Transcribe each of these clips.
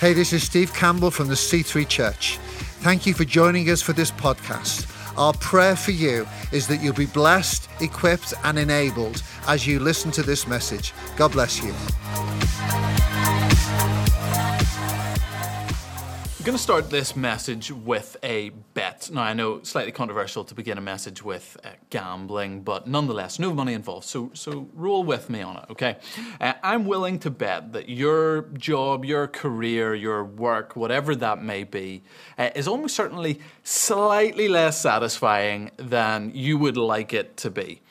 Hey, this is Steve Campbell from the C3 Church. Thank you for joining us for this podcast. Our prayer for you is that you'll be blessed, equipped, and enabled as you listen to this message. God bless you. I'm going to start this message with a bet. Now, I know slightly controversial to begin a message with uh, gambling, but nonetheless, no money involved. So, so roll with me on it, okay? Uh, I'm willing to bet that your job, your career, your work, whatever that may be, uh, is almost certainly slightly less satisfying than you would like it to be.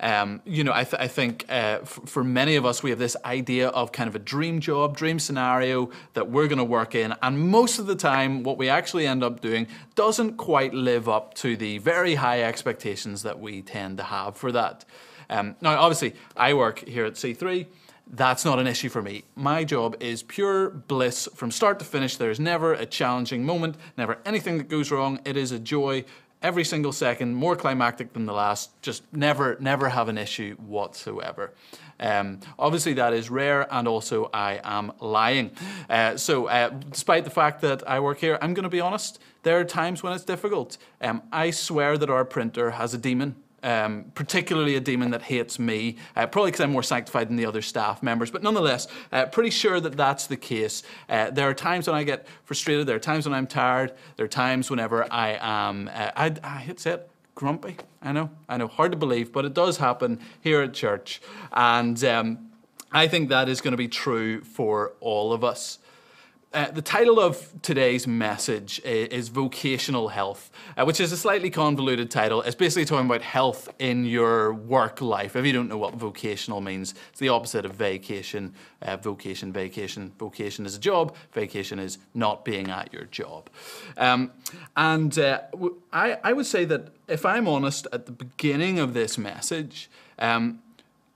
Um, you know, I, th- I think uh, f- for many of us, we have this idea of kind of a dream job, dream scenario that we're going to work in. And most of the time, what we actually end up doing doesn't quite live up to the very high expectations that we tend to have for that. Um, now, obviously, I work here at C3 that's not an issue for me. My job is pure bliss from start to finish. There's never a challenging moment, never anything that goes wrong. It is a joy every single second, more climactic than the last, just never, never have an issue whatsoever. Um, obviously, that is rare, and also I am lying. Uh, so, uh, despite the fact that I work here, I'm going to be honest, there are times when it's difficult. Um, I swear that our printer has a demon um, particularly a demon that hates me, uh, probably because I'm more sanctified than the other staff members, but nonetheless, uh, pretty sure that that's the case. Uh, there are times when I get frustrated, there are times when I'm tired, there are times whenever I am, uh, I, I hit it, grumpy. I know, I know, hard to believe, but it does happen here at church. And um, I think that is going to be true for all of us. Uh, the title of today's message is Vocational Health, uh, which is a slightly convoluted title. It's basically talking about health in your work life. If you don't know what vocational means, it's the opposite of vacation. Uh, vocation, vacation. Vocation is a job, vacation is not being at your job. Um, and uh, I, I, would say that if I'm honest, at the beginning of this message, um,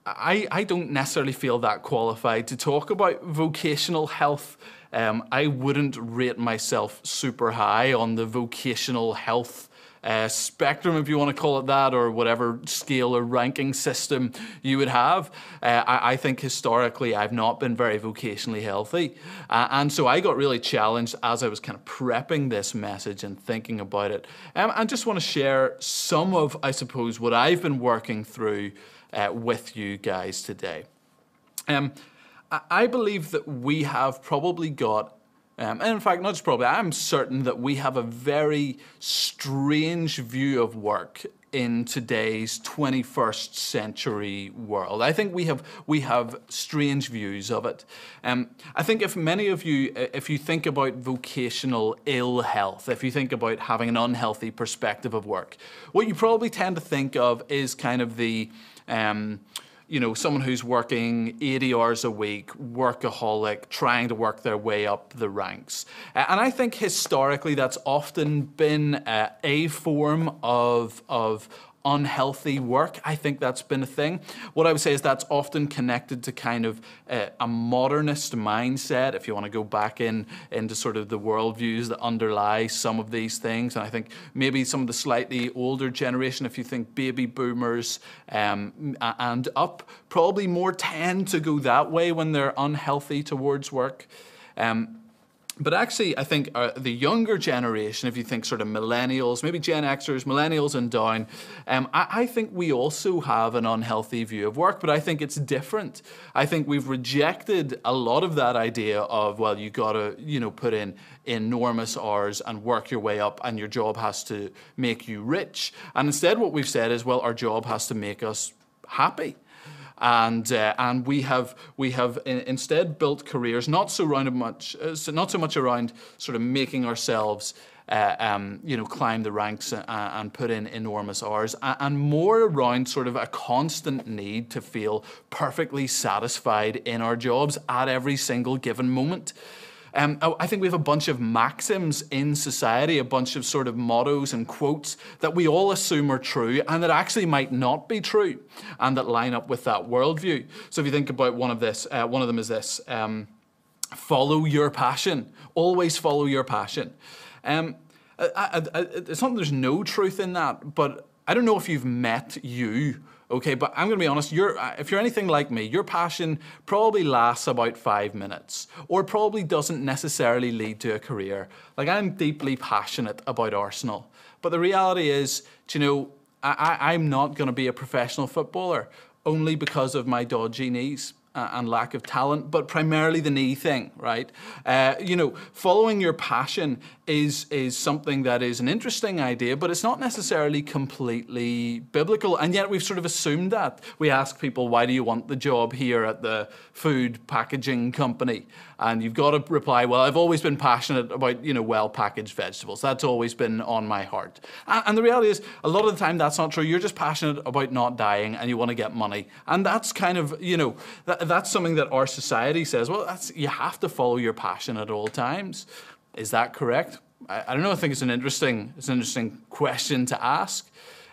I, I don't necessarily feel that qualified to talk about vocational health. Um, I wouldn't rate myself super high on the vocational health uh, spectrum, if you want to call it that, or whatever scale or ranking system you would have. Uh, I, I, think historically I've not been very vocationally healthy. Uh, and so I got really challenged as I was kind of prepping this message and thinking about it. Um, I just want to share some of, I suppose, what I've been working through uh, with you guys today. Um, I believe that we have probably got, um, and in fact, not just probably, I'm certain that we have a very strange view of work in today's 21st century world. I think we have we have strange views of it. Um, I think if many of you, if you think about vocational ill health, if you think about having an unhealthy perspective of work, what you probably tend to think of is kind of the um, you know, someone who's working 80 hours a week, workaholic, trying to work their way up the ranks. and I think historically that's often been a form of, of unhealthy work. I think that's been a thing. What I would say is that's often connected to kind of a, a modernist mindset, if you want to go back in into sort of the worldviews that underlie some of these things. And I think maybe some of the slightly older generation, if you think baby boomers um, and up, probably more tend to go that way when they're unhealthy towards work. Um, but actually, I think uh, the younger generation, if you think sort of millennials, maybe Gen Xers, millennials and down, um, I, I, think we also have an unhealthy view of work, but I think it's different. I think we've rejected a lot of that idea of, well, you got to, you know, put in enormous hours and work your way up, and your job has to make you rich. And instead, what we've said is, well, our job has to make us happy and uh, and we have we have in, instead built careers not so around much uh, not so much around sort of making ourselves. Uh, um, you know, climb the ranks and, and put in enormous hours, and more around sort of a constant need to feel perfectly satisfied in our jobs at every single given moment. Um, I think we have a bunch of maxims in society, a bunch of sort of mottos and quotes that we all assume are true and that actually might not be true and that line up with that worldview. So if you think about one of this, uh, one of them is this um, follow your passion, always follow your passion. Um, I, I, I, it's not there's no truth in that, but I don't know if you've met you Okay, but I'm going to be honest. You're, uh, if you're anything like me, your passion probably lasts about five minutes, or probably doesn't necessarily lead to a career. Like I'm deeply passionate about Arsenal, but the reality is, you know, I, I'm not going to be a professional footballer only because of my dodgy knees and lack of talent, but primarily the knee thing, right? Uh, you know, following your passion is is something that is an interesting idea, but it's not necessarily completely biblical. And yet we've sort of assumed that. We ask people, why do you want the job here at the food packaging company? And you've got to reply, well, I've always been passionate about, you know, well packaged vegetables. That's always been on my heart. And, and the reality is, a lot of the time that's not true. You're just passionate about not dying and you want to get money. And that's kind of, you know, that, that's something that our society says, well, that's, you have to follow your passion at all times. Is that correct? I, I don't know. I think it's an interesting, it's an interesting question to ask.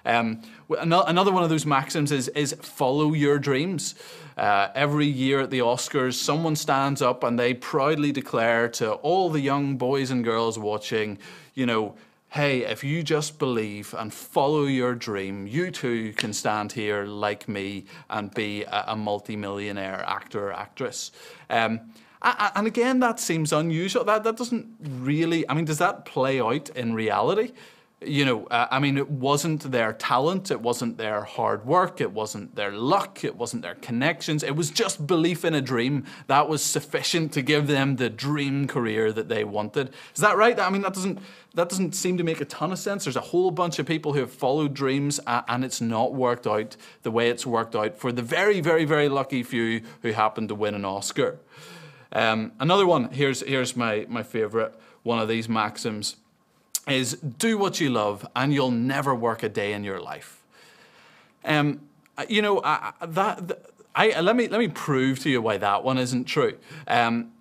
Um, another one of those maxims is, is follow your dreams. Uh, every year at the Oscars, someone stands up and they proudly declare to all the young boys and girls watching, you know, hey, if you just believe and follow your dream, you too can stand here like me and be a, a multimillionaire actor or actress. Um, and again, that seems unusual. That, that doesn't really, I mean, does that play out in reality? You know, uh, I mean, it wasn't their talent, it wasn't their hard work, it wasn't their luck, it wasn't their connections. It was just belief in a dream that was sufficient to give them the dream career that they wanted. Is that right? I mean, that doesn't that doesn't seem to make a ton of sense. There's a whole bunch of people who have followed dreams uh, and it's not worked out the way it's worked out for the very, very, very lucky few who happen to win an Oscar. Um, another one, here's, here's my, my favorite one of these maxims, is do what you love and you'll never work a day in your life. Um, you know, I, that, I, let, me, let me prove to you why that one isn't true. Um,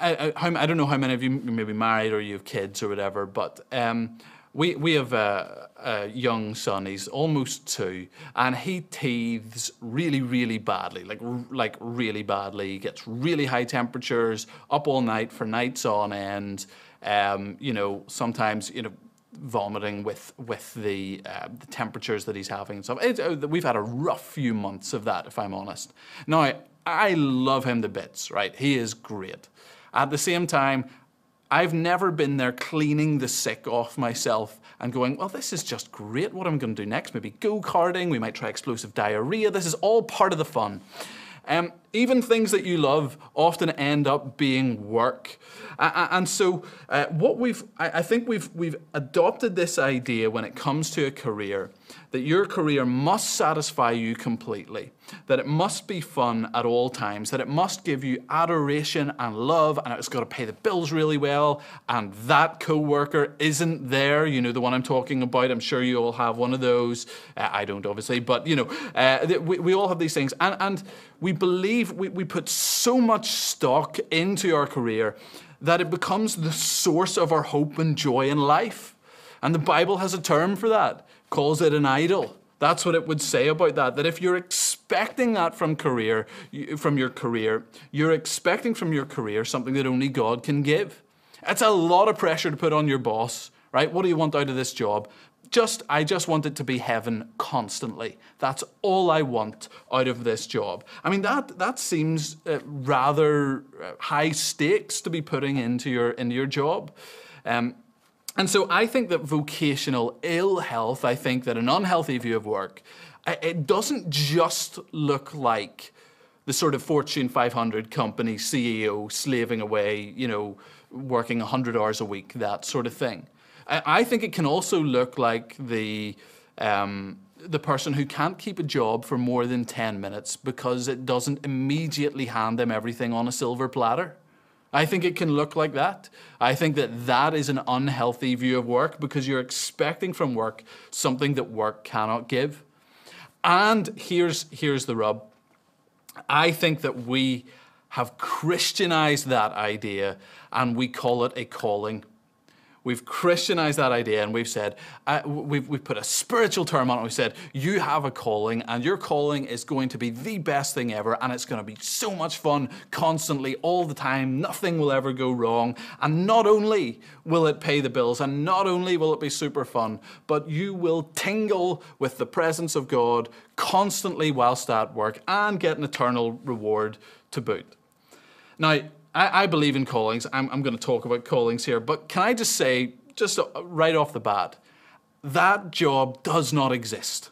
I, I, I, don't know how many of you may be married or you have kids or whatever, but um, we, we have a, a, young son, he's almost two, and he teethes really, really badly, like, like really badly. He gets really high temperatures, up all night for nights on end. Um, you know, sometimes, you know, vomiting with with the uh, the temperatures that he's having and stuff. Uh, we've had a rough few months of that, if I'm honest. Now, I love him to bits, right? He is great. At the same time, I've never been there cleaning the sick off myself and going, well, this is just great. What am I going to do next? Maybe go karting. We might try explosive diarrhea. This is all part of the fun. Um, even things that you love often end up being work. And so, uh, what we've, I, I think we've, we've adopted this idea when it comes to a career that your career must satisfy you completely, that it must be fun at all times, that it must give you adoration and love, and it's got to pay the bills really well, and that coworker isn't there. You know the one I'm talking about. I'm sure you all have one of those. Uh, I don't, obviously, but you know, uh, we, we all have these things, and and we believe we, we put so much stock into our career that it becomes the source of our hope and joy in life. And the Bible has a term for that calls it an idol. That's what it would say about that. That if you're expecting that from career, from your career, you're expecting from your career something that only God can give. It's a lot of pressure to put on your boss, right? What do you want out of this job? Just, I just want it to be heaven constantly. That's all I want out of this job. I mean, that that seems uh, rather uh, high stakes to be putting into your into your job. Um, and so I think that vocational ill health, I think that an unhealthy view of work, it doesn't just look like the sort of Fortune 500 company CEO slaving away, you know, working 100 hours a week, that sort of thing. I think it can also look like the um, the person who can't keep a job for more than 10 minutes because it doesn't immediately hand them everything on a silver platter. I think it can look like that. I think that that is an unhealthy view of work because you're expecting from work something that work cannot give. And here's, here's the rub I think that we have Christianized that idea and we call it a calling. We've Christianized that idea and we've said, uh, we've, we've put a spiritual term on it. We said, you have a calling and your calling is going to be the best thing ever and it's going to be so much fun constantly, all the time. Nothing will ever go wrong. And not only will it pay the bills and not only will it be super fun, but you will tingle with the presence of God constantly whilst at work and get an eternal reward to boot. Now, I, I believe in callings. I'm, I'm going to talk about callings here, but can I just say, just uh, right off the bat, that job does not exist.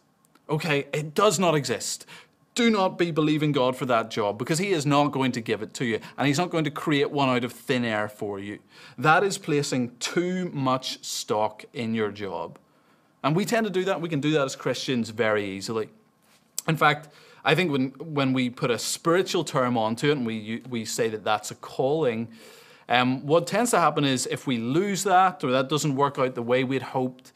Okay, it does not exist. Do not be believing God for that job because He is not going to give it to you and He's not going to create one out of thin air for you. That is placing too much stock in your job. And we tend to do that. We can do that as Christians very easily. In fact, I think when, when we put a spiritual term onto it and we, we say that that's a calling, um, what tends to happen is if we lose that or that doesn't work out the way we'd hoped,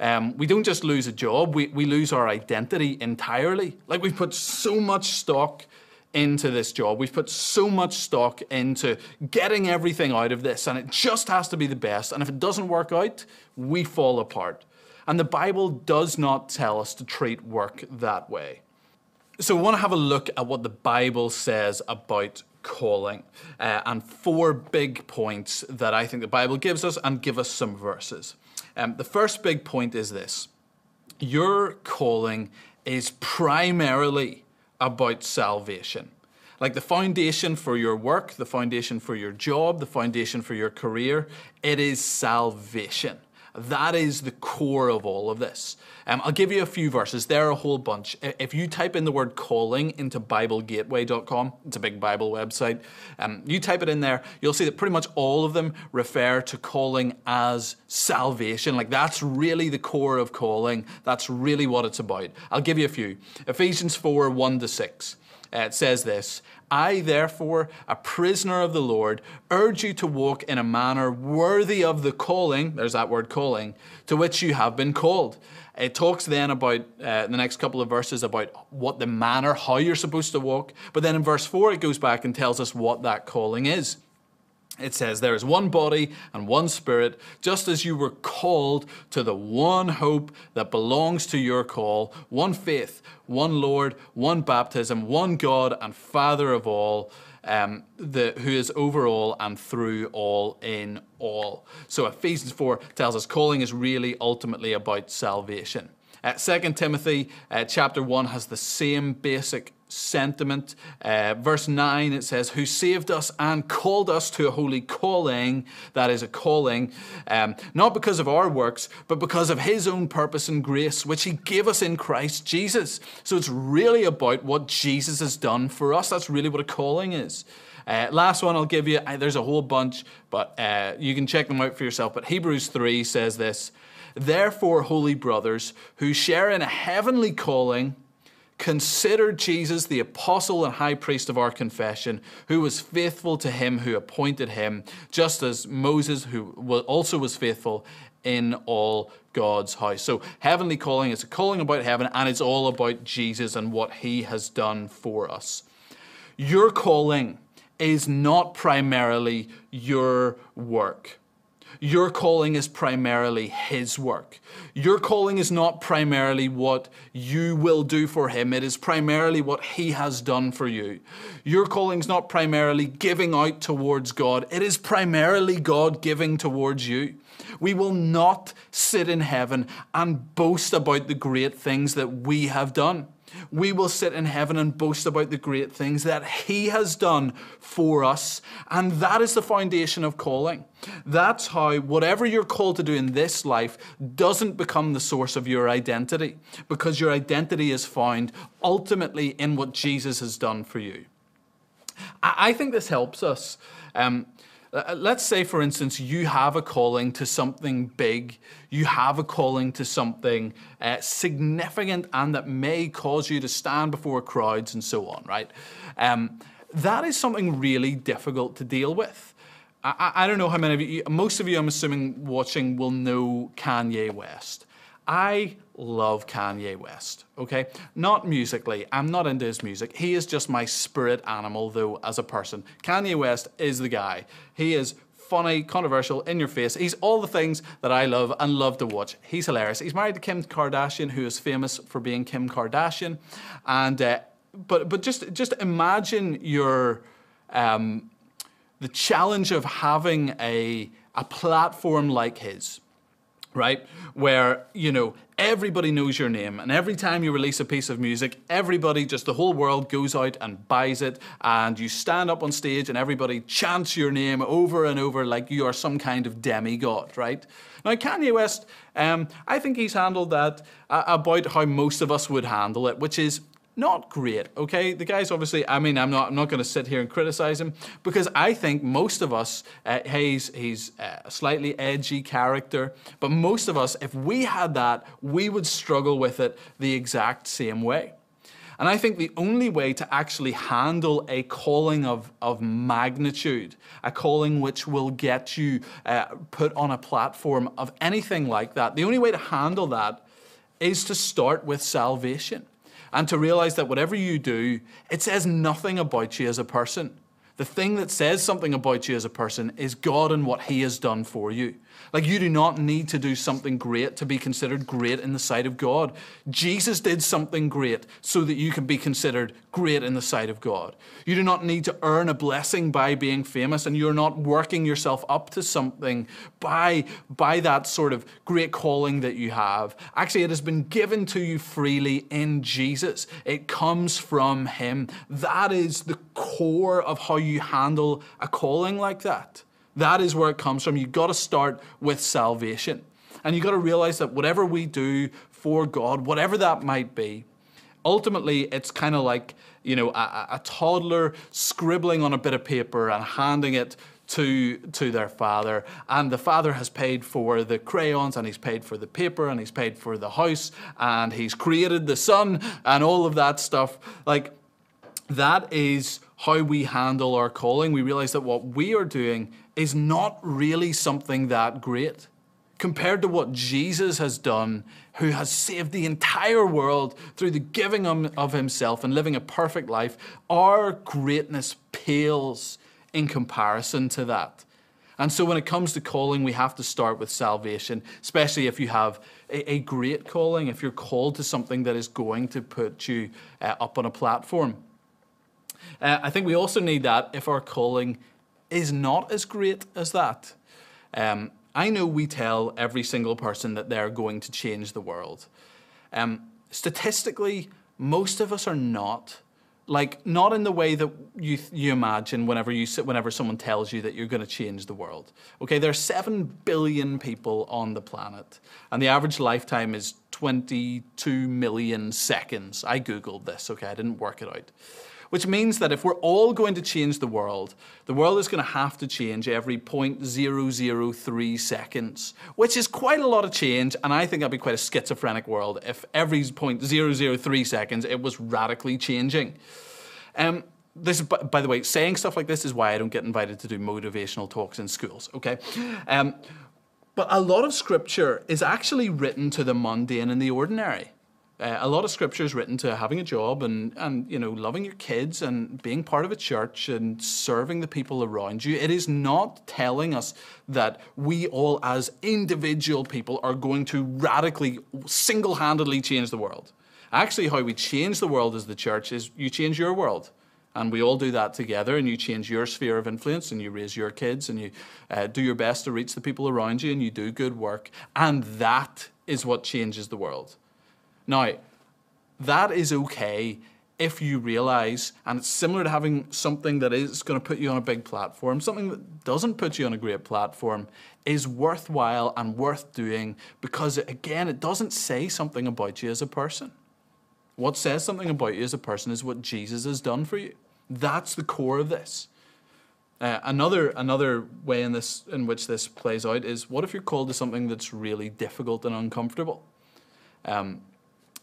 um, we don't just lose a job, we, we lose our identity entirely. Like we've put so much stock into this job, we've put so much stock into getting everything out of this, and it just has to be the best. And if it doesn't work out, we fall apart. And the Bible does not tell us to treat work that way. So, we want to have a look at what the Bible says about calling uh, and four big points that I think the Bible gives us and give us some verses. Um, the first big point is this your calling is primarily about salvation. Like the foundation for your work, the foundation for your job, the foundation for your career, it is salvation. That is the core of all of this. Um, I'll give you a few verses. There are a whole bunch. If you type in the word calling into BibleGateway.com, it's a big Bible website, um, you type it in there, you'll see that pretty much all of them refer to calling as salvation. Like that's really the core of calling. That's really what it's about. I'll give you a few. Ephesians 4 1 to 6. Uh, it says this I, therefore, a prisoner of the Lord, urge you to walk in a manner worthy of the calling, there's that word calling, to which you have been called. It talks then about, uh, the next couple of verses, about what the manner, how you're supposed to walk. But then in verse 4, it goes back and tells us what that calling is. It says, There is one body and one spirit, just as you were called to the one hope that belongs to your call, one faith, one Lord, one baptism, one God and Father of all, um, the, who is over all and through all in all. So Ephesians 4 tells us calling is really ultimately about salvation. Uh, 2 Timothy uh, chapter 1 has the same basic sentiment. Uh, verse 9 it says, Who saved us and called us to a holy calling, that is a calling, um, not because of our works, but because of His own purpose and grace, which He gave us in Christ Jesus. So it's really about what Jesus has done for us. That's really what a calling is. Uh, last one I'll give you, there's a whole bunch, but uh, you can check them out for yourself. But Hebrews 3 says this Therefore, holy brothers, who share in a heavenly calling, Consider Jesus, the apostle and high priest of our confession, who was faithful to him who appointed him, just as Moses, who also was faithful in all God's house. So, heavenly calling is a calling about heaven, and it's all about Jesus and what he has done for us. Your calling is not primarily your work. Your calling is primarily His work. Your calling is not primarily what you will do for Him, it is primarily what He has done for you. Your calling is not primarily giving out towards God, it is primarily God giving towards you. We will not sit in heaven and boast about the great things that we have done we will sit in heaven and boast about the great things that He has done for us. And that is the foundation of calling. That's how whatever you're called to do in this life doesn't become the source of your identity, because your identity is found ultimately in what Jesus has done for you. I think this helps us. Um, let's say, for instance, you have a calling to something big, you have a calling to something uh, significant and that may cause you to stand before crowds and so on, right? Um, that is something really difficult to deal with. I, I, don't know how many of you, most of you, I'm assuming, watching will know Kanye West. I love Kanye West, okay? Not musically. I'm not into his music. He is just my spirit animal, though, as a person. Kanye West is the guy. He is funny, controversial, in your face. He's all the things that I love and love to watch. He's hilarious. He's married to Kim Kardashian, who is famous for being Kim Kardashian. And uh, but but just just imagine your um, the challenge of having a a platform like his right? Where, you know, everybody knows your name, and every time you release a piece of music, everybody, just the whole world, goes out and buys it, and you stand up on stage and everybody chants your name over and over like you are some kind of demigod, right? Now, Kanye West, um, I think he's handled that uh, about how most of us would handle it, which is not great, okay? The guy's obviously, I mean, I'm not, I'm not going to sit here and criticize him because I think most of us, uh, he's, he's a slightly edgy character, but most of us, if we had that, we would struggle with it the exact same way. And I think the only way to actually handle a calling of, of magnitude, a calling which will get you uh, put on a platform of anything like that, the only way to handle that is to start with salvation and to realize that whatever you do, it says nothing about you as a person. The thing that says something about you as a person is God and what He has done for you. Like, you do not need to do something great to be considered great in the sight of God. Jesus did something great so that you can be considered great in the sight of God. You do not need to earn a blessing by being famous, and you're not working yourself up to something by, by that sort of great calling that you have. Actually, it has been given to you freely in Jesus, it comes from Him. That is the core of how you handle a calling like that. That is where it comes from. You've got to start with salvation. And you've got to realize that whatever we do for God, whatever that might be, ultimately it's kind of like, you know, a, a, toddler scribbling on a bit of paper and handing it to, to their father. And the father has paid for the crayons and he's paid for the paper and he's paid for the house and he's created the sun and all of that stuff. Like, that is how we handle our calling. We realize that what we are doing is not really something that great compared to what Jesus has done, who has saved the entire world through the giving of himself and living a perfect life. Our greatness pales in comparison to that. And so, when it comes to calling, we have to start with salvation, especially if you have a, a great calling, if you're called to something that is going to put you uh, up on a platform. Uh, I think we also need that if our calling is not as great as that. Um, I know we tell every single person that they're going to change the world. Um, statistically, most of us are not. Like not in the way that you you imagine whenever you whenever someone tells you that you're going to change the world. Okay, there are seven billion people on the planet, and the average lifetime is 22 million seconds. I googled this. Okay, I didn't work it out which means that if we're all going to change the world, the world is going to have to change every 0.003 seconds, which is quite a lot of change, and I think that'd be quite a schizophrenic world if every 0.003 seconds it was radically changing. Um, this, by the way, saying stuff like this is why I don't get invited to do motivational talks in schools, okay? Um, but a lot of scripture is actually written to the mundane and the ordinary. Uh, a lot of scripture is written to having a job and, and you know loving your kids and being part of a church and serving the people around you. It is not telling us that we all as individual people are going to radically, single-handedly change the world. Actually, how we change the world as the church is you change your world. And we all do that together, and you change your sphere of influence, and you raise your kids, and you uh, do your best to reach the people around you, and you do good work. And that is what changes the world. Now, that is okay if you realize, and it's similar to having something that is going to put you on a big platform, something that doesn't put you on a great platform is worthwhile and worth doing because, again, it doesn't say something about you as a person. What says something about you as a person is what Jesus has done for you. That's the core of this. Uh, another another way in this in which this plays out is what if you're called to something that's really difficult and uncomfortable? Um,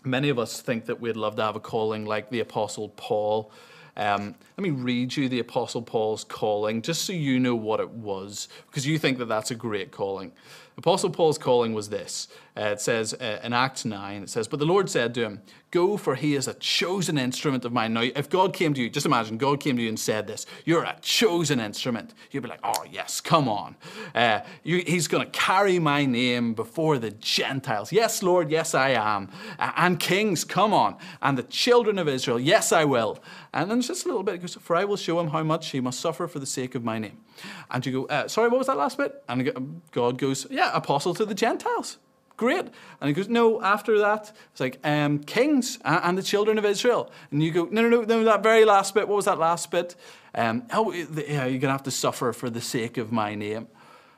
Many of us think that we'd love to have a calling like the Apostle Paul. Um, let me read you the Apostle Paul's calling, just so you know what it was, because you think that that's a great calling. Apostle Paul's calling was this. Uh, it says uh, in Acts 9, it says, But the Lord said to him, Go, for he is a chosen instrument of mine. Now, if God came to you, just imagine God came to you and said this, You're a chosen instrument. You'd be like, Oh, yes, come on. Uh, you, he's going to carry my name before the Gentiles. Yes, Lord, yes, I am. and kings, come on. And the children of Israel, yes, I will. And then just a little bit, it goes, For I will show him how much he must suffer for the sake of my name. And you go, uh, Sorry, what was that last bit? And God goes, Yeah, apostle to the Gentiles great. And he goes, no, after that, it's like um, kings and the children of Israel. And you go, no, no, no, no, that very last bit, what was that last bit? Um, oh, yeah, you're going to have to suffer for the sake of my name.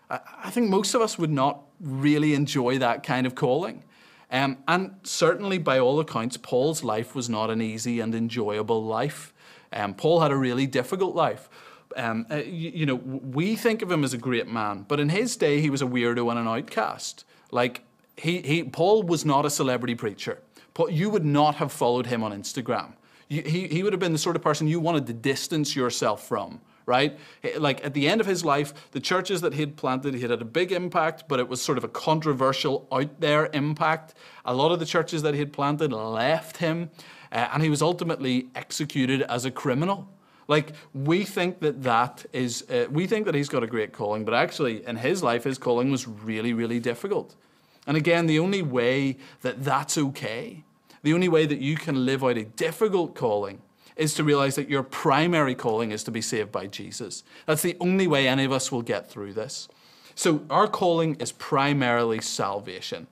I, I think most of us would not really enjoy that kind of calling. Um, and certainly, by all accounts, Paul's life was not an easy and enjoyable life. Um, Paul had a really difficult life. Um, uh, you, you, know, we think of him as a great man, but in his day, he was a weirdo and an outcast. Like, he, he, Paul was not a celebrity preacher. Paul, you would not have followed him on Instagram. You, he, he would have been the sort of person you wanted to distance yourself from, right? Like at the end of his life, the churches that he'd planted, he had a big impact, but it was sort of a controversial, out there impact. A lot of the churches that he had planted left him, uh, and he was ultimately executed as a criminal. Like we think that that is, uh, we think that he's got a great calling, but actually in his life, his calling was really, really difficult. And again, the only way that that's okay, the only way that you can live out a difficult calling is to realize that your primary calling is to be saved by Jesus. That's the only way any of us will get through this. So our calling is primarily salvation.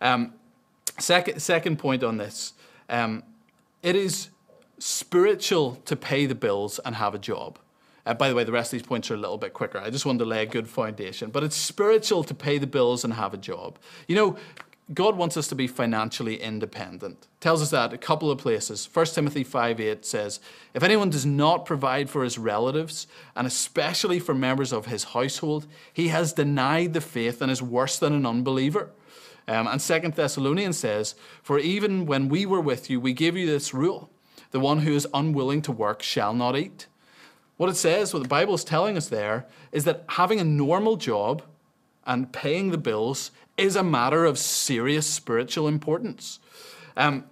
Um, second, second point on this um, it is spiritual to pay the bills and have a job. By the way, the rest of these points are a little bit quicker. I just wanted to lay a good foundation. But it's spiritual to pay the bills and have a job. You know, God wants us to be financially independent. Tells us that a couple of places. 1 Timothy 5 8 says, If anyone does not provide for his relatives, and especially for members of his household, he has denied the faith and is worse than an unbeliever. Um, and 2 Thessalonians says, For even when we were with you, we gave you this rule the one who is unwilling to work shall not eat. What it says, what the Bible is telling us there, is that having a normal job and paying the bills is a matter of serious spiritual importance. Um,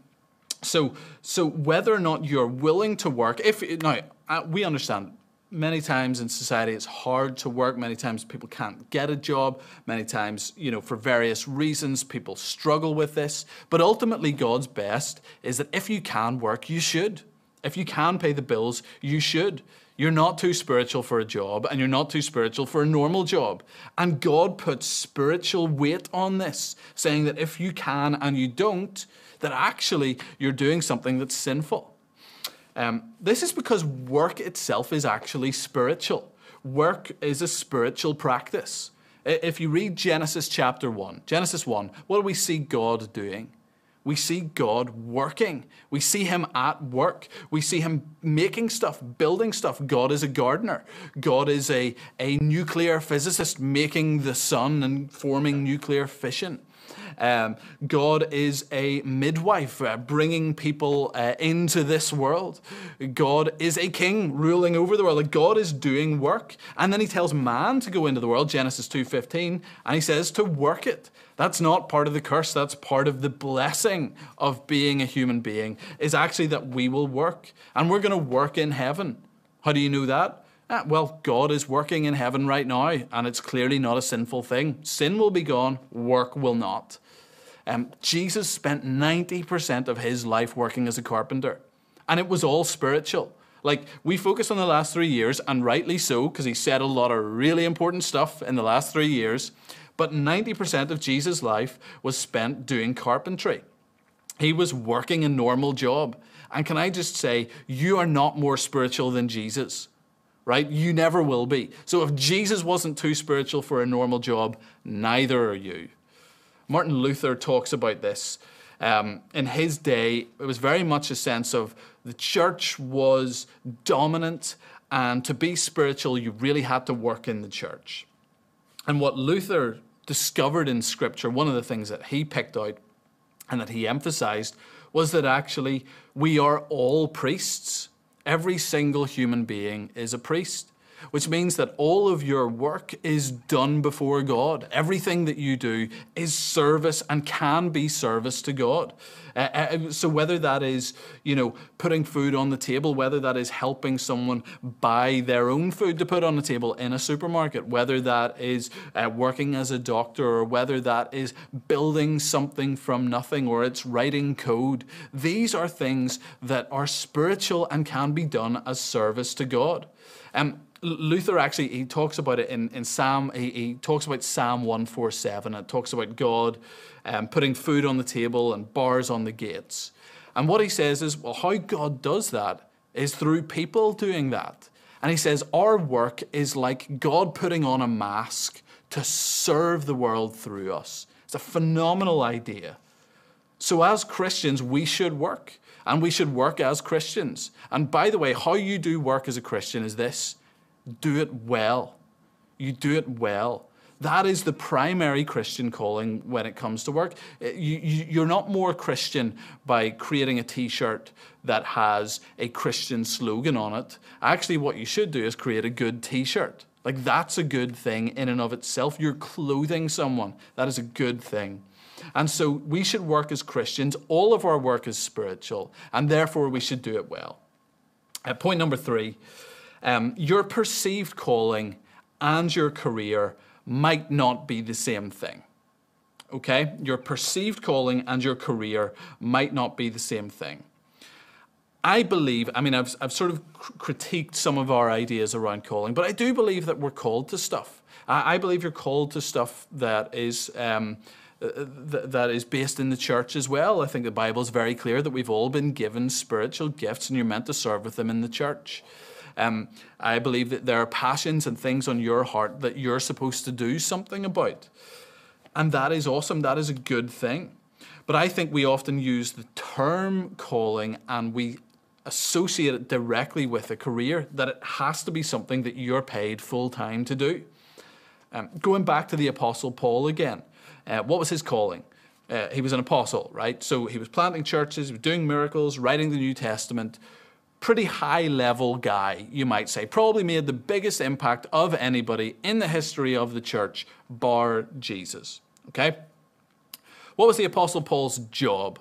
so, so whether or not you're willing to work, if now uh, we understand many times in society it's hard to work. Many times people can't get a job. Many times you know for various reasons people struggle with this. But ultimately god's best is that if you can work you should. If you can pay the bills you should you're not too spiritual for a job, and you're not too spiritual for a normal job. And God puts spiritual weight on this, saying that if you can and you don't, that actually you're doing something that's sinful. Um, this is because work itself is actually spiritual. Work is a spiritual practice. If you read Genesis chapter 1, Genesis 1, what do we see God doing? We see God working. We see Him at work. We see Him making stuff, building stuff. God is a gardener. God is a, a nuclear physicist making the sun and forming nuclear fission. Um, God is a midwife, uh, bringing people uh, into this world. God is a king ruling over the world. Like God is doing work, and then He tells man to go into the world, Genesis two fifteen, and He says to work it. That's not part of the curse. That's part of the blessing of being a human being. Is actually that we will work, and we're going to work in heaven. How do you know that? Ah, well, God is working in heaven right now, and it's clearly not a sinful thing. Sin will be gone, work will not. Um, Jesus spent 90% of his life working as a carpenter, and it was all spiritual. Like, we focus on the last three years, and rightly so, because he said a lot of really important stuff in the last three years, but 90% of Jesus' life was spent doing carpentry. He was working a normal job. And can I just say, you are not more spiritual than Jesus right? You never will be. So if Jesus wasn't too spiritual for a normal job, neither are you. Martin Luther talks about this. Um, in his day, it was very much a sense of the church was dominant, and to be spiritual, you really had to work in the church. And what Luther discovered in Scripture, one of the things that he picked out and that he emphasized was that actually we are all priests. Every single human being is a priest. Which means that all of your work is done before God. Everything that you do is service and can be service to God. Uh, uh, so whether that is, you know, putting food on the table, whether that is helping someone buy their own food to put on the table in a supermarket, whether that is uh, working as a doctor, or whether that is building something from nothing, or it's writing code, these are things that are spiritual and can be done as service to God. Um, Luther actually he talks about it in, in Psalm he, he talks about Psalm 147 it talks about God um, putting food on the table and bars on the gates. And what he says is well how God does that is through people doing that. And he says our work is like God putting on a mask to serve the world through us. It's a phenomenal idea. So as Christians we should work and we should work as Christians. And by the way how you do work as a Christian is this do it well. You do it well. That is the primary Christian calling when it comes to work. Uh, you, are not more Christian by creating a t shirt that has a Christian slogan on it. Actually, what you should do is create a good t shirt. Like, that's a good thing in and of itself. You're clothing someone, that is a good thing. And so, we should work as Christians. All of our work is spiritual, and therefore, we should do it well. Uh, point number three um, your perceived calling and your career might not be the same thing. Okay? Your perceived calling and your career might not be the same thing. I believe, I mean, I've, I've sort of critiqued some of our ideas around calling, but I do believe that we're called to stuff. I, I believe you're called to stuff that is. Um, uh, th- that is based in the church as well. I think the Bible is very clear that we've all been given spiritual gifts and you're meant to serve with them in the church. Um, I believe that there are passions and things on your heart that you're supposed to do something about. And that is awesome. That is a good thing. But I think we often use the term calling and we associate it directly with a career, that it has to be something that you're paid full time to do. Um, going back to the Apostle Paul again, uh, what was his calling? Uh, he was an apostle, right? So he was planting churches, he was doing miracles, writing the New Testament, pretty high level guy, you might say. Probably made the biggest impact of anybody in the history of the church, bar Jesus. Okay? What was the Apostle Paul's job?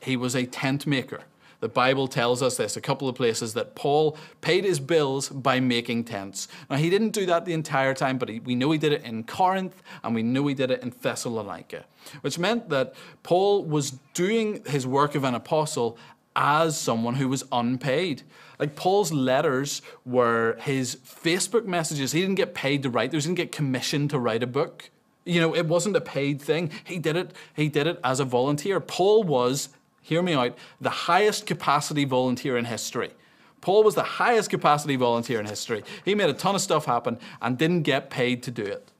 He was a tent maker. The Bible tells us this a couple of places that Paul paid his bills by making tents. Now, he didn't do that the entire time, but he, we know he did it in Corinth and we know he did it in Thessalonica, which meant that Paul was doing his work of an apostle as someone who was unpaid. Like Paul's letters were his Facebook messages. He didn't get paid to write those, he didn't get commissioned to write a book. You know, it wasn't a paid thing. He did it, he did it as a volunteer. Paul was, hear me out, the highest capacity volunteer in history. Paul was the highest capacity volunteer in history. He made a ton of stuff happen and didn't get paid to do it.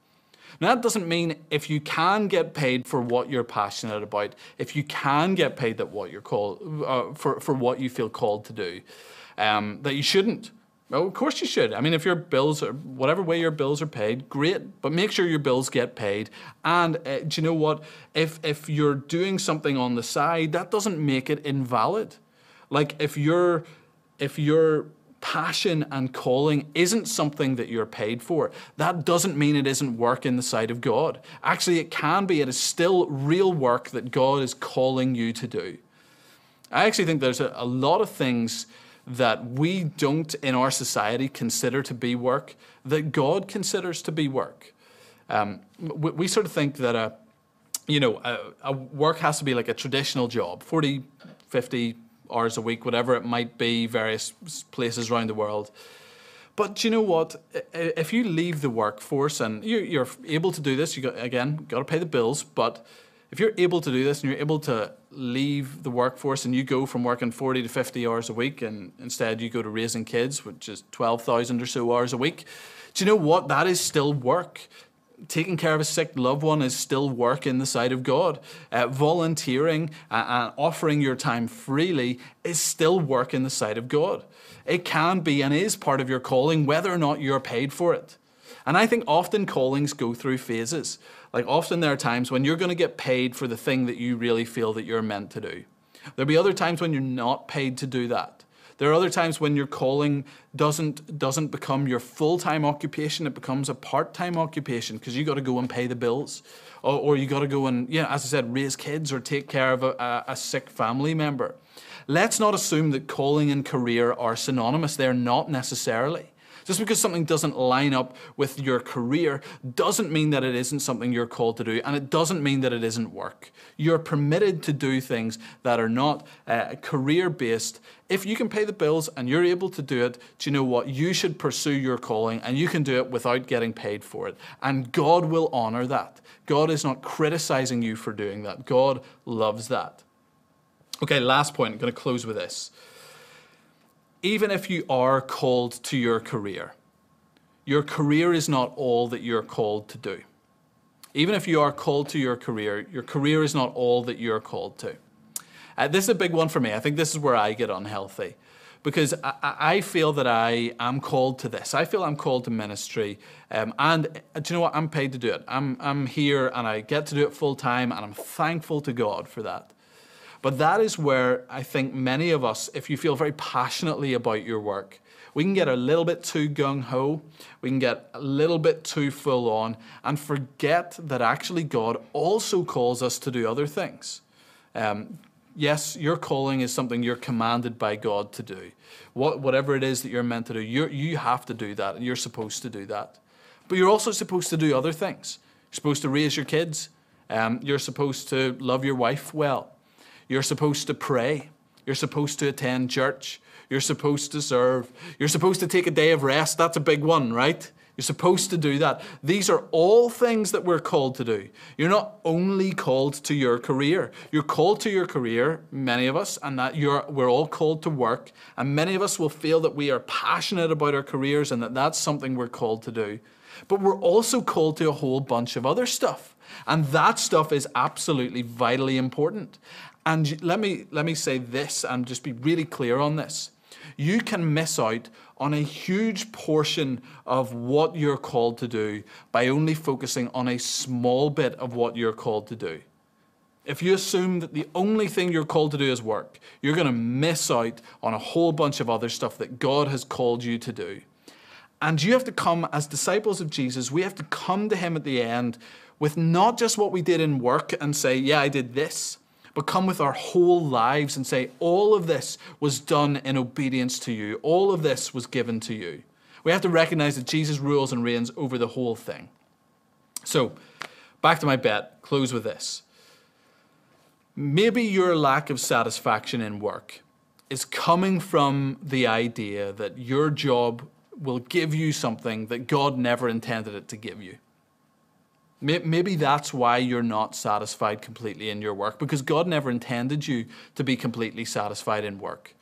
Now, that doesn't mean if you can get paid for what you're passionate about, if you can get paid that what you're called uh, for, for what you feel called to do, um, that you shouldn't. Well, of course you should. I mean, if your bills are whatever way your bills are paid, great. But make sure your bills get paid. And uh, do you know what? If if you're doing something on the side, that doesn't make it invalid. Like if you're if you're passion and calling isn't something that you're paid for, that doesn't mean it isn't work in the sight of God. Actually, it can be. It is still real work that God is calling you to do. I actually think there's a, a lot of things that we don't in our society consider to be work that God considers to be work. Um, we, we, sort of think that a, you know, a, a work has to be like a traditional job, 40, 50, hours a week, whatever it might be, various places around the world. But you know what? If you leave the workforce and you're able to do this, you got, again got to pay the bills. But if you're able to do this and you're able to leave the workforce and you go from working 40 to 50 hours a week and instead you go to raising kids, which is 12,000 or so hours a week, do you know what? That is still work taking care of a sick loved one is still work in the sight of God. Uh, volunteering and offering your time freely is still work in the sight of God. It can be and is part of your calling, whether or not you're paid for it. And I think often callings go through phases. Like often there are times when you're going to get paid for the thing that you really feel that you're meant to do. There'll be other times when you're not paid to do that. There are other times when your calling doesn't doesn't become your full-time occupation, it becomes a part-time occupation because you got to go and pay the bills. Or, or you got to go and, yeah, as I said, raise kids or take care of a, a, a sick family member. Let's not assume that calling and career are synonymous. They're not necessarily. Just because something doesn't line up with your career doesn't mean that it isn't something you're called to do, and it doesn't mean that it isn't work. You're permitted to do things that are not uh, career based. If you can pay the bills and you're able to do it, do you know what? You should pursue your calling and you can do it without getting paid for it. And God will honor that. God is not criticizing you for doing that. God loves that. Okay, last point. I'm going to close with this even if you are called to your career, your career is not all that you're called to do. Even if you are called to your career, your career is not all that you're called to. Uh, this is a big one for me. I think this is where I get unhealthy because I, I feel that I am called to this. I feel I'm called to ministry. Um, and uh, do you know what? I'm paid to do it. I'm, I'm here and I get to do it full time, and I'm thankful to God for that. But that is where I think many of us, if you feel very passionately about your work, we can get a little bit too gung ho, we can get a little bit too full on, and forget that actually God also calls us to do other things. Um, yes, your calling is something you're commanded by God to do. What, whatever it is that you're meant to do, you you have to do that, and you're supposed to do that. But you're also supposed to do other things. You're supposed to raise your kids. Um, you're supposed to love your wife well. You're supposed to pray. You're supposed to attend church. You're supposed to serve. You're supposed to take a day of rest. That's a big one, right? You're supposed to do that. These are all things that we're called to do. You're not only called to your career. You're called to your career, many of us, and that you're, we're all called to work. And many of us will feel that we are passionate about our careers and that that's something we're called to do. But we're also called to a whole bunch of other stuff. And that stuff is absolutely vitally important. And let me, let me say this and just be really clear on this. You can miss out on a huge portion of what you're called to do by only focusing on a small bit of what you're called to do. If you assume that the only thing you're called to do is work, you're going to miss out on a whole bunch of other stuff that God has called you to do. And you have to come, as disciples of Jesus, we have to come to Him at the end with not just what we did in work and say, Yeah, I did this, but come with our whole lives and say, All of this was done in obedience to you. All of this was given to you. We have to recognize that Jesus rules and reigns over the whole thing. So, back to my bet, close with this. Maybe your lack of satisfaction in work is coming from the idea that your job will give you something that God never intended it to give you. Maybe that's why you're not satisfied completely in your work, because God never intended you to be completely satisfied in work.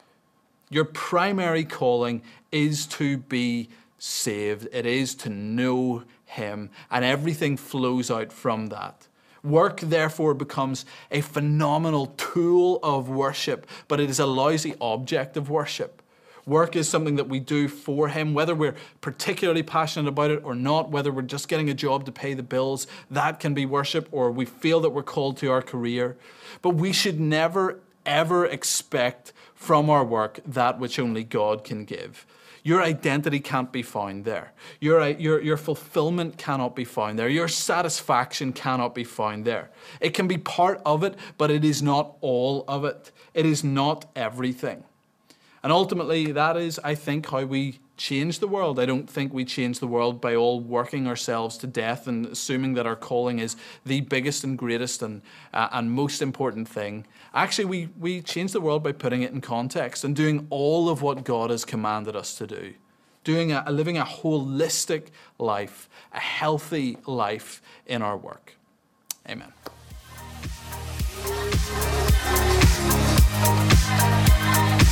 Your primary calling is to be saved, it is to know Him, and everything flows out from that. Work, therefore, becomes a phenomenal tool of worship, but it is a lousy object of worship. Work is something that we do for Him, whether we're particularly passionate about it or not, whether we're just getting a job to pay the bills, that can be worship, or we feel that we're called to our career. But we should never, ever expect from our work that which only God can give. Your identity can't be found there. Your, your, your fulfillment cannot be found there. Your satisfaction cannot be found there. It can be part of it, but it is not all of it. It is not everything. And ultimately, that is, I think, how we change the world. I don't think we change the world by all working ourselves to death and assuming that our calling is the biggest and greatest and, uh, and most important thing. Actually, we, we change the world by putting it in context and doing all of what God has commanded us to do. Doing a, living a holistic life, a healthy life in our work. Amen.